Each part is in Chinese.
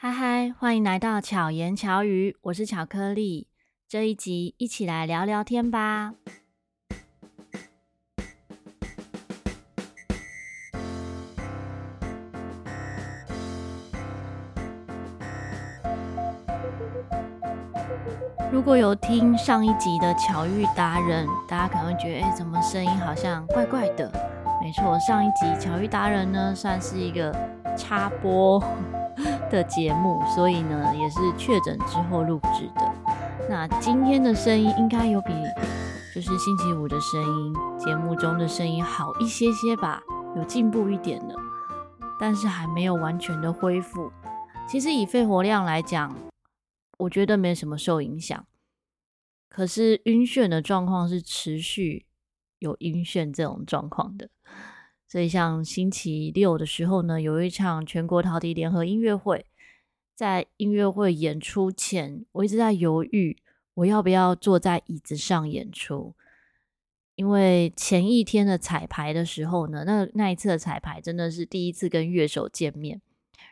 嗨嗨，欢迎来到巧言巧语，我是巧克力。这一集一起来聊聊天吧。如果有听上一集的巧遇达人，大家可能会觉得，哎，怎么声音好像怪怪的？没错，上一集巧遇达人呢，算是一个插播的节目，所以呢，也是确诊之后录制的。那今天的声音应该有比就是星期五的声音，节目中的声音好一些些吧，有进步一点的，但是还没有完全的恢复。其实以肺活量来讲，我觉得没什么受影响，可是晕眩的状况是持续有晕眩这种状况的，所以像星期六的时候呢，有一场全国陶笛联合音乐会，在音乐会演出前，我一直在犹豫我要不要坐在椅子上演出，因为前一天的彩排的时候呢，那那一次的彩排真的是第一次跟乐手见面。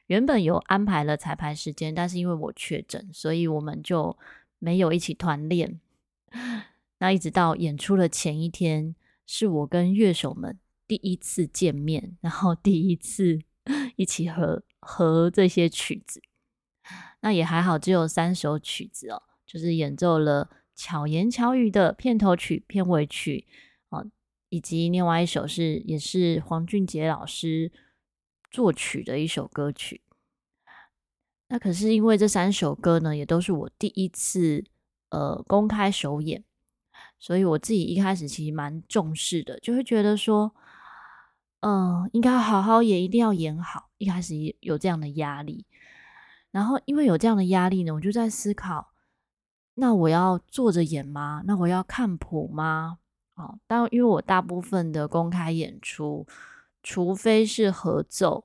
原本有安排了彩排时间，但是因为我确诊，所以我们就没有一起团练。那一直到演出的前一天，是我跟乐手们第一次见面，然后第一次 一起合合这些曲子。那也还好，只有三首曲子哦，就是演奏了巧言巧语的片头曲、片尾曲哦，以及另外一首是也是黄俊杰老师。作曲的一首歌曲，那可是因为这三首歌呢，也都是我第一次呃公开首演，所以我自己一开始其实蛮重视的，就会觉得说，嗯、应该好好演，一定要演好。一开始有这样的压力，然后因为有这样的压力呢，我就在思考，那我要坐着演吗？那我要看谱吗？哦，但因为我大部分的公开演出。除非是合奏，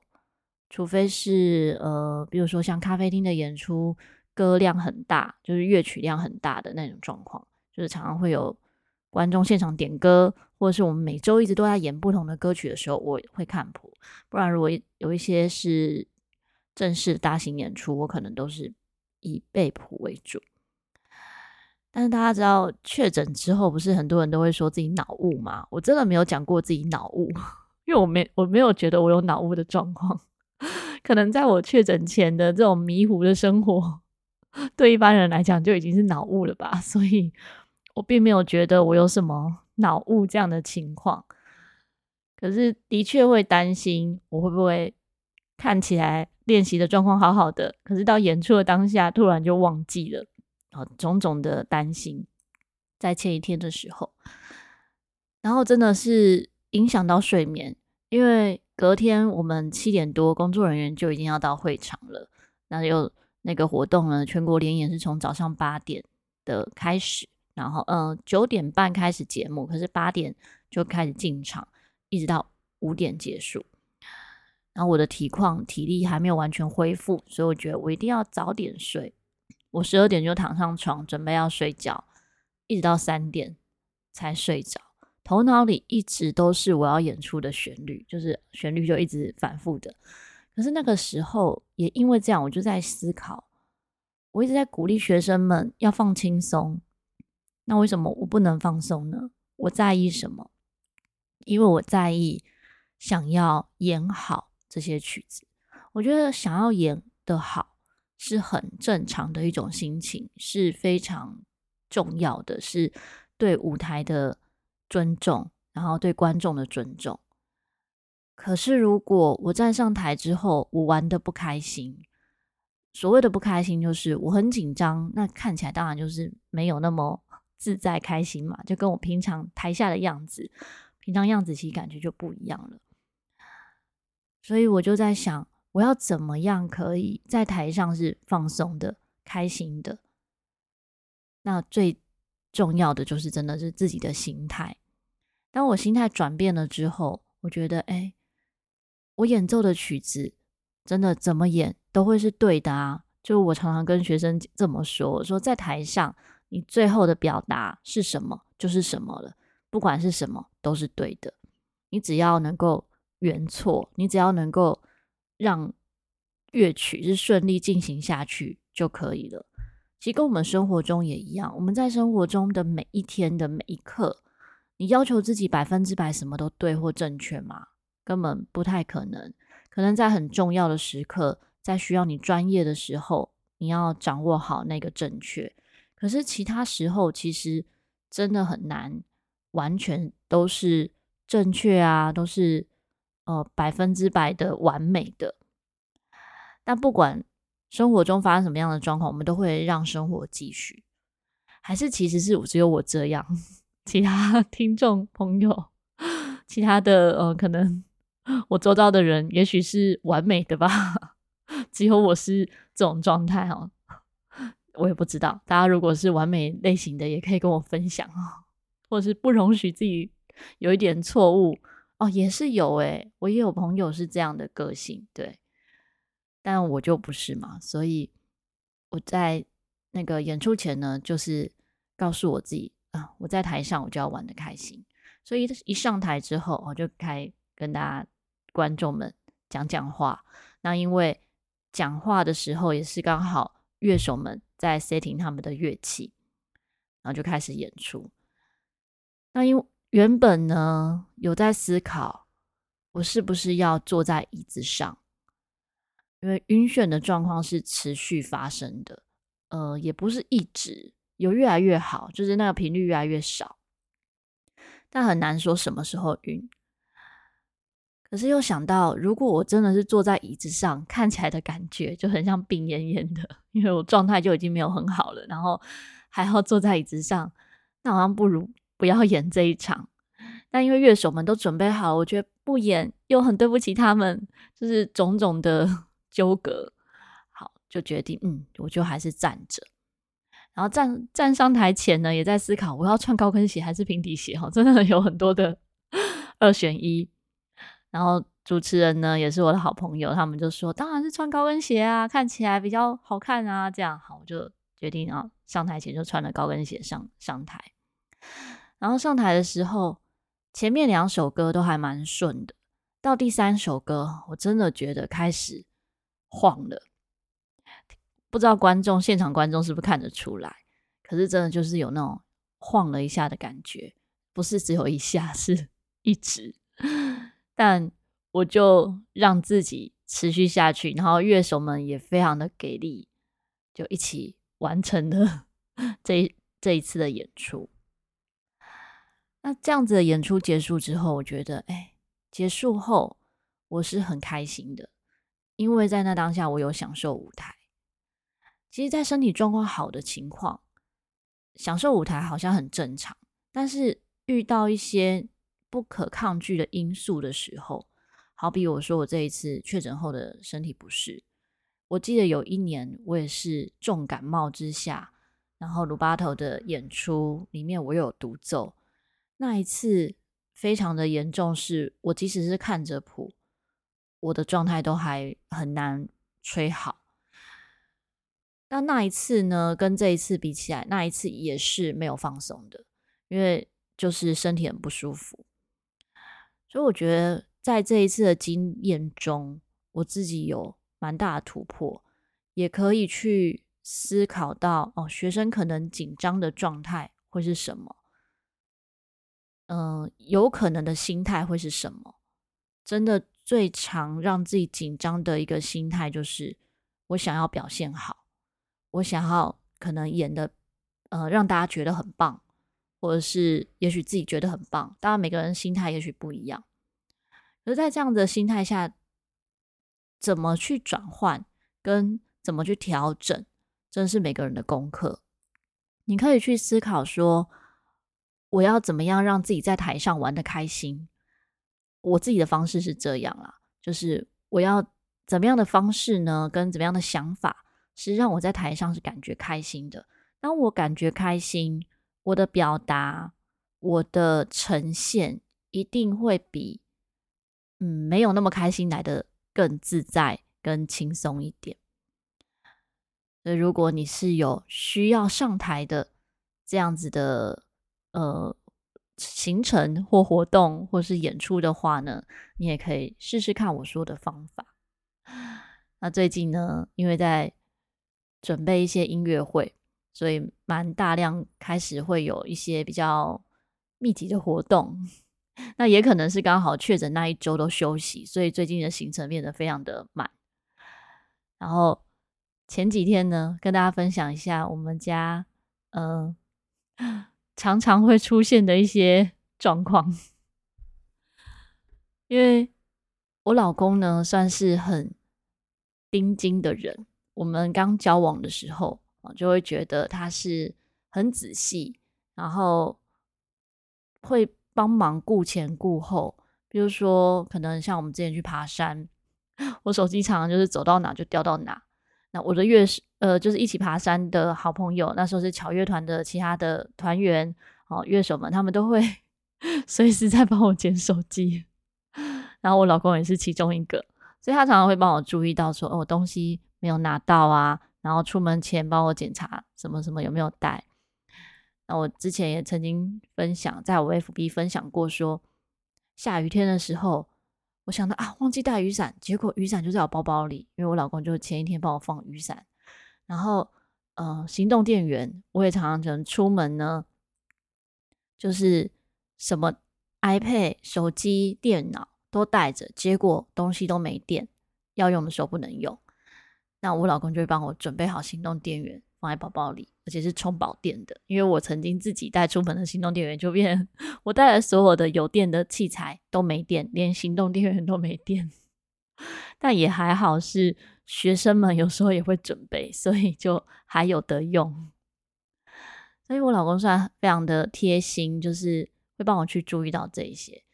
除非是呃，比如说像咖啡厅的演出，歌量很大，就是乐曲量很大的那种状况，就是常常会有观众现场点歌，或者是我们每周一直都在演不同的歌曲的时候，我会看谱。不然，如果有一些是正式大型演出，我可能都是以背谱为主。但是大家知道确诊之后，不是很多人都会说自己脑雾吗？我真的没有讲过自己脑雾。因为我没我没有觉得我有脑雾的状况，可能在我确诊前的这种迷糊的生活，对一般人来讲就已经是脑雾了吧，所以我并没有觉得我有什么脑雾这样的情况。可是的确会担心我会不会看起来练习的状况好好的，可是到演出的当下突然就忘记了，啊，种种的担心，在前一天的时候，然后真的是。影响到睡眠，因为隔天我们七点多工作人员就已经要到会场了。那有那个活动呢，全国联演是从早上八点的开始，然后嗯九点半开始节目，可是八点就开始进场，一直到五点结束。然后我的体况体力还没有完全恢复，所以我觉得我一定要早点睡。我十二点就躺上床准备要睡觉，一直到三点才睡着。头脑里一直都是我要演出的旋律，就是旋律就一直反复的。可是那个时候也因为这样，我就在思考，我一直在鼓励学生们要放轻松。那为什么我不能放松呢？我在意什么？因为我在意想要演好这些曲子。我觉得想要演得好是很正常的一种心情，是非常重要的，是对舞台的。尊重，然后对观众的尊重。可是，如果我站上台之后，我玩得不开心，所谓的不开心就是我很紧张，那看起来当然就是没有那么自在开心嘛，就跟我平常台下的样子，平常样子其实感觉就不一样了。所以我就在想，我要怎么样可以在台上是放松的、开心的？那最重要的就是真的是自己的心态。当我心态转变了之后，我觉得，哎，我演奏的曲子真的怎么演都会是对的啊！就我常常跟学生这么说，我说在台上，你最后的表达是什么就是什么了，不管是什么都是对的。你只要能够圆错，你只要能够让乐曲是顺利进行下去就可以了。其实跟我们生活中也一样，我们在生活中的每一天的每一刻，你要求自己百分之百什么都对或正确吗？根本不太可能。可能在很重要的时刻，在需要你专业的时候，你要掌握好那个正确。可是其他时候，其实真的很难完全都是正确啊，都是呃百分之百的完美的。但不管生活中发生什么样的状况，我们都会让生活继续。还是其实是只有我这样，其他 听众朋友，其他的呃，可能我周遭的人也许是完美的吧，只有我是这种状态哦。我也不知道，大家如果是完美类型的，也可以跟我分享哦，或者是不容许自己有一点错误哦，也是有诶，我也有朋友是这样的个性，对。但我就不是嘛，所以我在那个演出前呢，就是告诉我自己啊，我在台上我就要玩的开心。所以一上台之后，我就开跟大家观众们讲讲话。那因为讲话的时候也是刚好乐手们在 setting 他们的乐器，然后就开始演出。那因为原本呢有在思考，我是不是要坐在椅子上。因为晕眩的状况是持续发生的，呃，也不是一直有越来越好，就是那个频率越来越少，但很难说什么时候晕。可是又想到，如果我真的是坐在椅子上，看起来的感觉就很像病恹恹的，因为我状态就已经没有很好了，然后还要坐在椅子上，那好像不如不要演这一场。但因为乐手们都准备好，我觉得不演又很对不起他们，就是种种的。纠葛，好，就决定，嗯，我就还是站着。然后站站上台前呢，也在思考我要穿高跟鞋还是平底鞋，哈，真的有很多的 二选一。然后主持人呢，也是我的好朋友，他们就说，当然是穿高跟鞋啊，看起来比较好看啊。这样好，我就决定啊，上台前就穿了高跟鞋上上台。然后上台的时候，前面两首歌都还蛮顺的，到第三首歌，我真的觉得开始。晃了，不知道观众现场观众是不是看得出来？可是真的就是有那种晃了一下的感觉，不是只有一下，是一直。但我就让自己持续下去，然后乐手们也非常的给力，就一起完成了 这这一次的演出。那这样子的演出结束之后，我觉得，哎，结束后我是很开心的。因为在那当下，我有享受舞台。其实，在身体状况好的情况，享受舞台好像很正常。但是遇到一些不可抗拒的因素的时候，好比我说我这一次确诊后的身体不适，我记得有一年我也是重感冒之下，然后鲁巴头的演出里面我有独奏，那一次非常的严重，是我即使是看着谱。我的状态都还很难吹好。那那一次呢，跟这一次比起来，那一次也是没有放松的，因为就是身体很不舒服。所以我觉得在这一次的经验中，我自己有蛮大的突破，也可以去思考到哦，学生可能紧张的状态会是什么？嗯、有可能的心态会是什么？真的。最常让自己紧张的一个心态就是，我想要表现好，我想要可能演的，呃，让大家觉得很棒，或者是也许自己觉得很棒。当然，每个人心态也许不一样。而在这样的心态下，怎么去转换，跟怎么去调整，真是每个人的功课。你可以去思考说，我要怎么样让自己在台上玩得开心。我自己的方式是这样啦，就是我要怎么样的方式呢？跟怎么样的想法是让我在台上是感觉开心的。当我感觉开心，我的表达、我的呈现一定会比嗯没有那么开心来得更自在、更轻松一点。所以，如果你是有需要上台的这样子的呃。行程或活动或是演出的话呢，你也可以试试看我说的方法。那最近呢，因为在准备一些音乐会，所以蛮大量开始会有一些比较密集的活动。那也可能是刚好确诊那一周都休息，所以最近的行程变得非常的满。然后前几天呢，跟大家分享一下我们家，嗯、呃，常常会出现的一些状况。因为我老公呢，算是很盯紧的人。我们刚交往的时候啊，就会觉得他是很仔细，然后会。帮忙顾前顾后，比如说，可能像我们之前去爬山，我手机常常就是走到哪就掉到哪。那我的乐呃，就是一起爬山的好朋友，那时候是巧乐团的其他的团员哦，乐手们，他们都会 随时在帮我捡手机。然后我老公也是其中一个，所以他常常会帮我注意到说，哦，我东西没有拿到啊，然后出门前帮我检查什么什么有没有带。那我之前也曾经分享，在我 FB 分享过说，下雨天的时候，我想到啊，忘记带雨伞，结果雨伞就在我包包里，因为我老公就前一天帮我放雨伞。然后，呃，行动电源我也常常出门呢，就是什么 iPad、手机、电脑都带着，结果东西都没电，要用的时候不能用，那我老公就会帮我准备好行动电源。放在包包里，而且是充饱电的。因为我曾经自己带出门的行动电源，就变 我带了所有的有电的器材都没电，连行动电源都没电。但也还好，是学生们有时候也会准备，所以就还有得用。所以我老公算非常的贴心，就是会帮我去注意到这一些。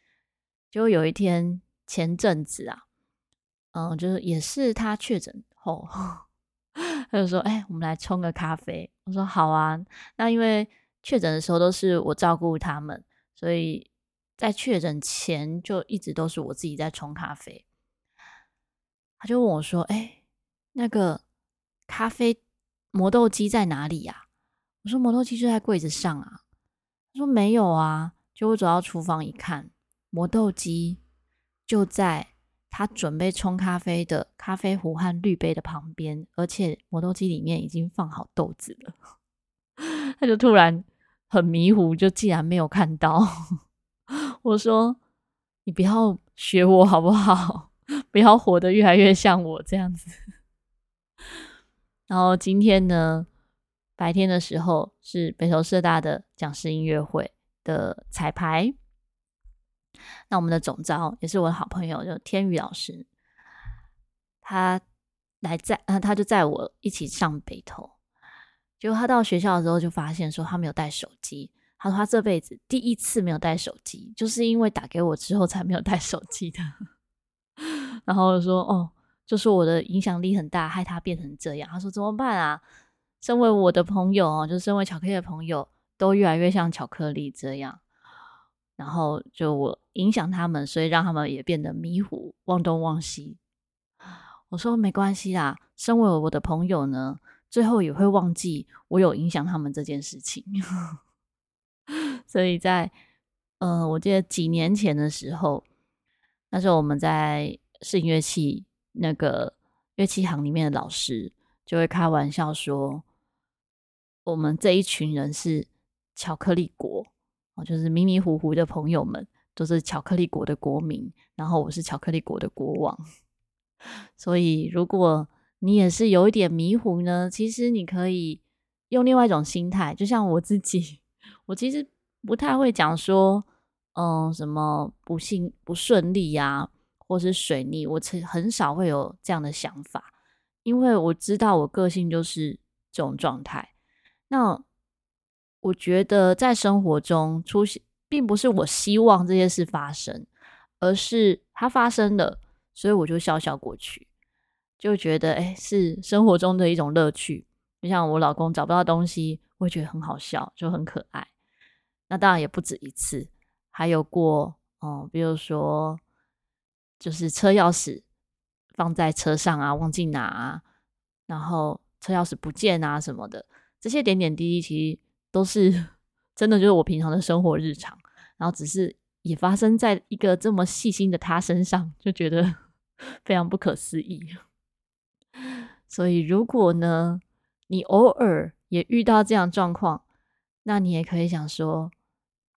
就有一天前阵子啊，嗯，就是也是他确诊后。他就说：“哎、我们来冲个咖啡。”我说：“好啊。”那因为确诊的时候都是我照顾他们，所以在确诊前就一直都是我自己在冲咖啡。他就问我说：“哎、那个咖啡磨豆机在哪里呀？”我说：“磨豆机就在柜子上啊。”他说：“没有啊。”就我走到厨房一看，磨豆机就在。他准备冲咖啡的咖啡壶和滤杯的旁边，而且磨豆机里面已经放好豆子了。他就突然很迷糊，就竟然没有看到。我说：“你不要学我好不好？不要活得越来越像我这样子。”然后今天呢，白天的时候是北投社大的讲师音乐会的彩排。那我们的总招也是我的好朋友，就天宇老师，他来载，呃，他就载我一起上北投。结果他到学校的时候就发现说他没有带手机，他说他这辈子第一次没有带手机，就是因为打给我之后才没有带手机的。然后说哦，就是我的影响力很大，害他变成这样。他说怎么办啊？身为我的朋友哦，就身为巧克力的朋友，都越来越像巧克力这样。然后就我影响他们，所以让他们也变得迷糊，忘东忘西。我说没关系啦，身为我的朋友呢，最后也会忘记我有影响他们这件事情。所以在呃，我记得几年前的时候，那时候我们在试音乐器那个乐器行里面的老师就会开玩笑说，我们这一群人是巧克力国。就是迷迷糊糊的朋友们都是巧克力国的国民，然后我是巧克力国的国王。所以，如果你也是有一点迷糊呢，其实你可以用另外一种心态，就像我自己，我其实不太会讲说，嗯，什么不幸不顺利呀，或是水逆，我很少会有这样的想法，因为我知道我个性就是这种状态。那。我觉得在生活中出现，并不是我希望这些事发生，而是它发生了，所以我就笑笑过去，就觉得哎，是生活中的一种乐趣。就像我老公找不到东西，我会觉得很好笑，就很可爱。那当然也不止一次，还有过，嗯，比如说，就是车钥匙放在车上啊，忘记拿啊，然后车钥匙不见啊什么的，这些点点滴滴，其实。都是真的，就是我平常的生活日常，然后只是也发生在一个这么细心的他身上，就觉得 非常不可思议。所以如果呢，你偶尔也遇到这样状况，那你也可以想说，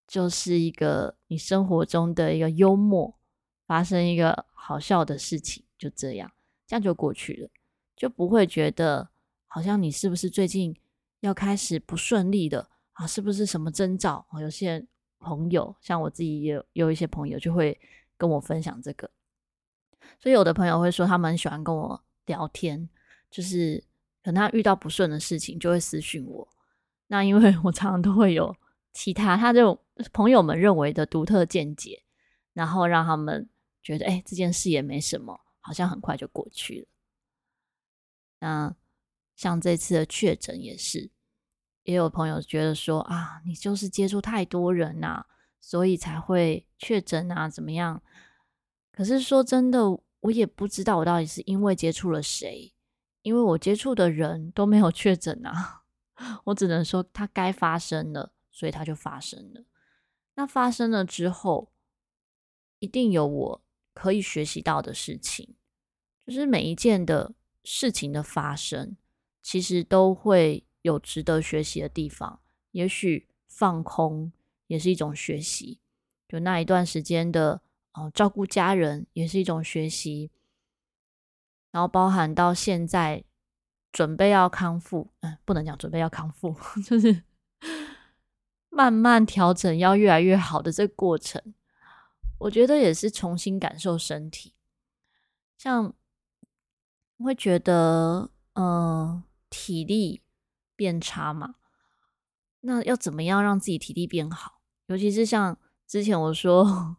就是一个你生活中的一个幽默，发生一个好笑的事情，就这样，这样就过去了，就不会觉得好像你是不是最近要开始不顺利的啊？是不是什么征兆？有些朋友，像我自己也有有一些朋友就会跟我分享这个，所以有的朋友会说他们喜欢跟我聊天，就是可能他遇到不顺的事情就会私讯我。那因为 我常常都会有其他他这种朋友们认为的独特见解，然后让他们觉得哎、这件事也没什么，好像很快就过去了。那像这次的确诊也是，也有朋友觉得说啊，你就是接触太多人呐、所以才会确诊啊，怎么样？可是说真的，我也不知道我到底是因为接触了谁，因为我接触的人都没有确诊啊。我只能说，它该发生了，所以它就发生了。那发生了之后，一定有我可以学习到的事情。就是每一件的事情的发生，其实都会有值得学习的地方。也许放空也是一种学习，就那一段时间的。哦，照顾家人也是一种学习，然后包含到现在准备要康复，嗯，不能讲准备要康复，就是慢慢调整，要越来越好的这个过程，我觉得也是重新感受身体，像会觉得，嗯、体力变差嘛，那要怎么样让自己体力变好？尤其是像之前我说。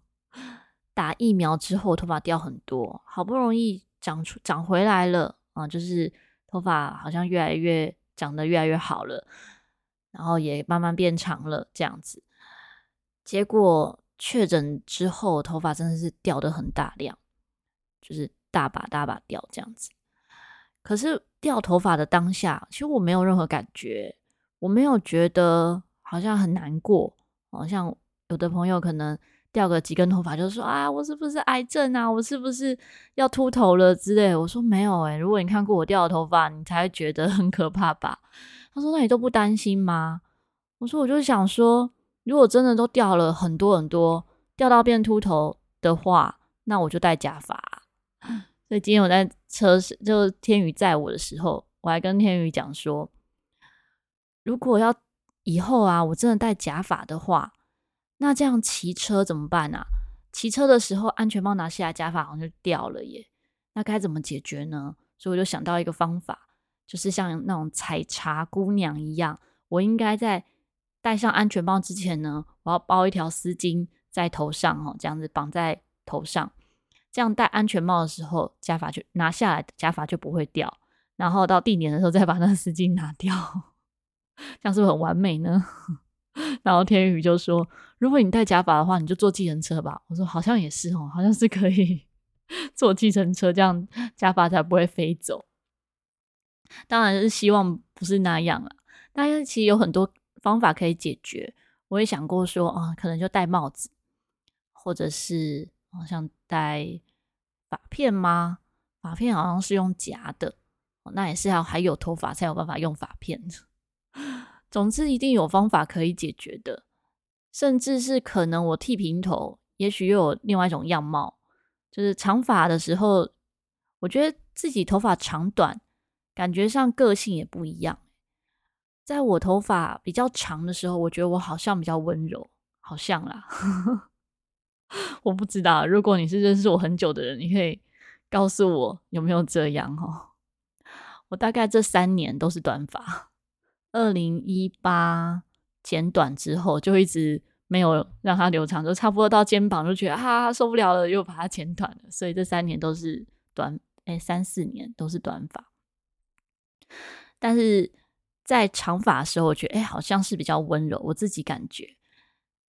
打疫苗之后，头发掉很多，好不容易长出长回来了啊，就是头发好像越来越长得越来越好了，然后也慢慢变长了这样子。结果确诊之后，头发真的是掉的很大量，就是大把大把掉这样子。可是掉头发的当下，其实我没有任何感觉，我没有觉得好像很难过，好像有的朋友可能。掉个几根头发，就说啊，我是不是癌症啊？我是不是要秃头了之类？我说没有诶、如果你看过我掉的头发，你才会觉得很可怕吧？他说那你都不担心吗？我说我就想说，如果真的都掉了很多很多，掉到变秃头的话，那我就戴假发。所以今天我在车，就天宇载我的时候，我还跟天宇讲说，如果要以后啊，我真的戴假发的话。那这样骑车怎么办啊？骑车的时候安全帽拿下来，假发好像就掉了耶。那该怎么解决呢？所以我就想到一个方法，就是像那种采茶姑娘一样，我应该在戴上安全帽之前呢，我要包一条丝巾在头上哦，这样子绑在头上，这样戴安全帽的时候，假发就拿下来，假发就不会掉。然后到地点的时候再把那个丝巾拿掉，这样是不是很完美呢？然后天宇就说：“如果你戴假发的话，你就坐计程车吧。”我说：“好像也是哦，好像是可以 坐计程车，这样假发才不会飞走。”当然是希望不是那样了。但是其实有很多方法可以解决。我也想过说啊，可能就戴帽子，或者是好像戴发片吗？发片好像是用夹的，那也是要还有头发才有办法用发片。总之，一定有方法可以解决的，甚至是可能我剃平头，也许又有另外一种样貌。就是长发的时候，我觉得自己头发长短，感觉上个性也不一样。在我头发比较长的时候，我觉得我好像比较温柔，好像啦。我不知道，如果你是认识我很久的人，你可以告诉我有没有这样哦。我大概这三年都是短发。二零一八剪短之后，就一直没有让它留长，就差不多到肩膀就觉得啊受不了了，又把它剪短了。所以这三年都是短，哎、三四年都是短发。但是在长发的时候，我觉得哎、好像是比较温柔，我自己感觉。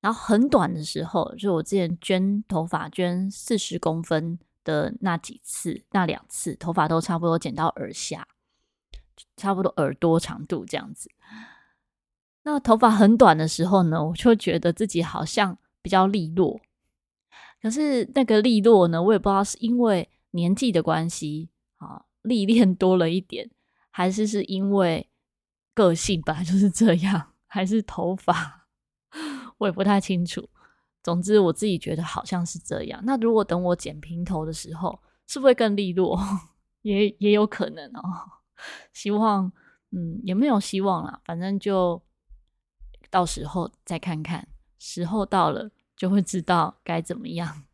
然后很短的时候，就我之前捐头发捐四十公分的那几次，那两次头发都差不多剪到耳下。差不多耳朵长度这样子。那头发很短的时候呢，我就觉得自己好像比较利落。可是那个利落呢，我也不知道是因为年纪的关系啊，历练多了一点，还是是因为个性本来就是这样，还是头发，我也不太清楚。总之，我自己觉得好像是这样。那如果等我剪平头的时候，是不是会更利落？也也有可能哦。希望，嗯，也没有希望啦。反正就到时候再看看，时候到了就会知道该怎么样。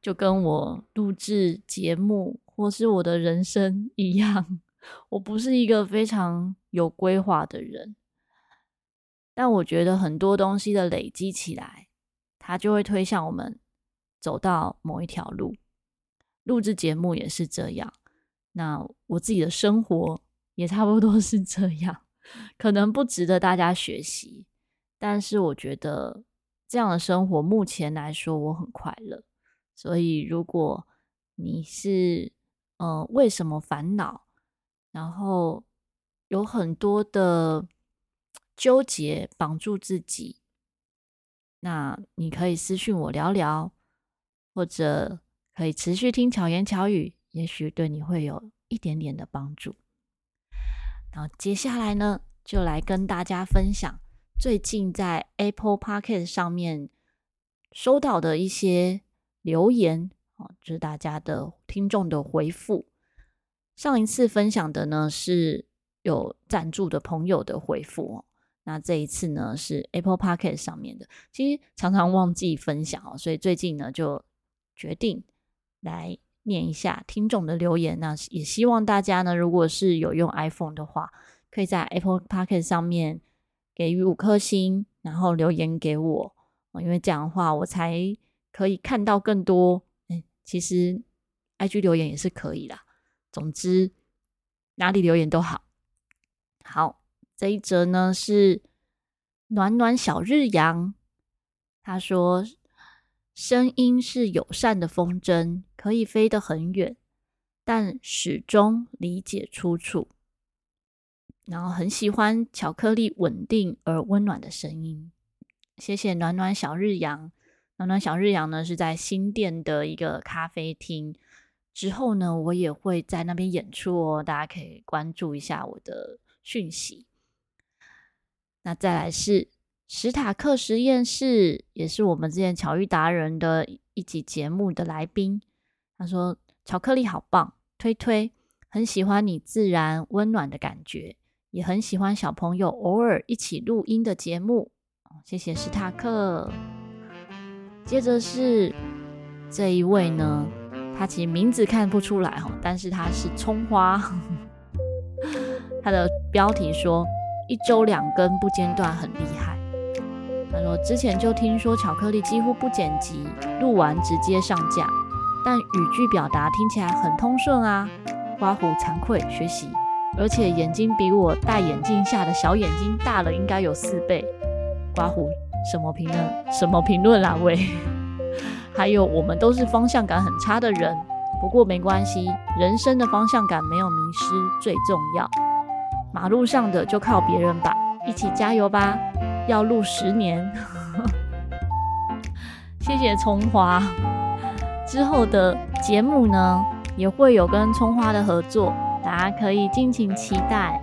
就跟我录制节目或是我的人生一样，我不是一个非常有规划的人，但我觉得很多东西的累积起来。它就会推向我们走到某一条路。录制节目也是这样，那我自己的生活也差不多是这样，可能不值得大家学习，但是我觉得这样的生活目前来说我很快乐。所以如果你是呃为什么烦恼，然后有很多的纠结绑住自己。那你可以私讯我聊聊，或者可以持续听巧言巧语，也许对你会有一点点的帮助。然后接下来呢，就来跟大家分享最近在 Apple Podcast 上面收到的一些留言哦，就是大家的听众的回复。上一次分享的呢，是有赞助的朋友的回复哦。那这一次呢，是 Apple p o c k e t 上面的，其实常常忘记分享哦，所以最近呢就决定来念一下听众的留言。那也希望大家呢，如果是有用 iPhone 的话，可以在 Apple p o c k e t 上面给予五颗星，然后留言给我，因为这样的话我才可以看到更多。哎，其实 IG 留言也是可以啦，总之哪里留言都好，好。这一则呢是暖暖小日阳，他说：“声音是友善的风筝，可以飞得很远，但始终理解出处。然后很喜欢巧克力稳定而温暖的声音。”谢谢暖暖小日阳。暖暖小日阳呢是在新店的一个咖啡厅，之后呢我也会在那边演出哦，大家可以关注一下我的讯息。那再来是史塔克实验室，也是我们之前巧遇达人的一集节目的来宾。他说：“巧克力好棒，推推，很喜欢你自然温暖的感觉，也很喜欢小朋友偶尔一起录音的节目。”谢谢史塔克。接着是这一位呢，他其实名字看不出来哈，但是他是葱花。他的标题说。一周两更不间断，很厉害。他说之前就听说巧克力几乎不剪辑，录完直接上架，但语句表达听起来很通顺啊。刮胡惭愧学习，而且眼睛比我戴眼镜下的小眼睛大了，应该有四倍。刮胡什么评论？什么评论啦？喂，还有我们都是方向感很差的人，不过没关系，人生的方向感没有迷失最重要。马路上的就靠别人吧，一起加油吧！要录十年，谢谢葱花。之后的节目呢，也会有跟葱花的合作，大家可以敬请期待。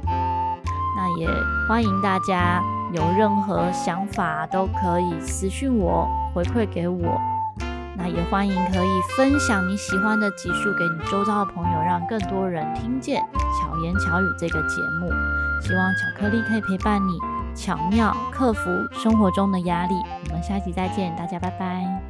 那也欢迎大家有任何想法都可以私讯我，回馈给我。那也欢迎可以分享你喜欢的集数给你周遭的朋友，让更多人听见巧言巧语这个节目。希望巧克力可以陪伴你，巧妙克服生活中的压力。我们下期再见，大家拜拜。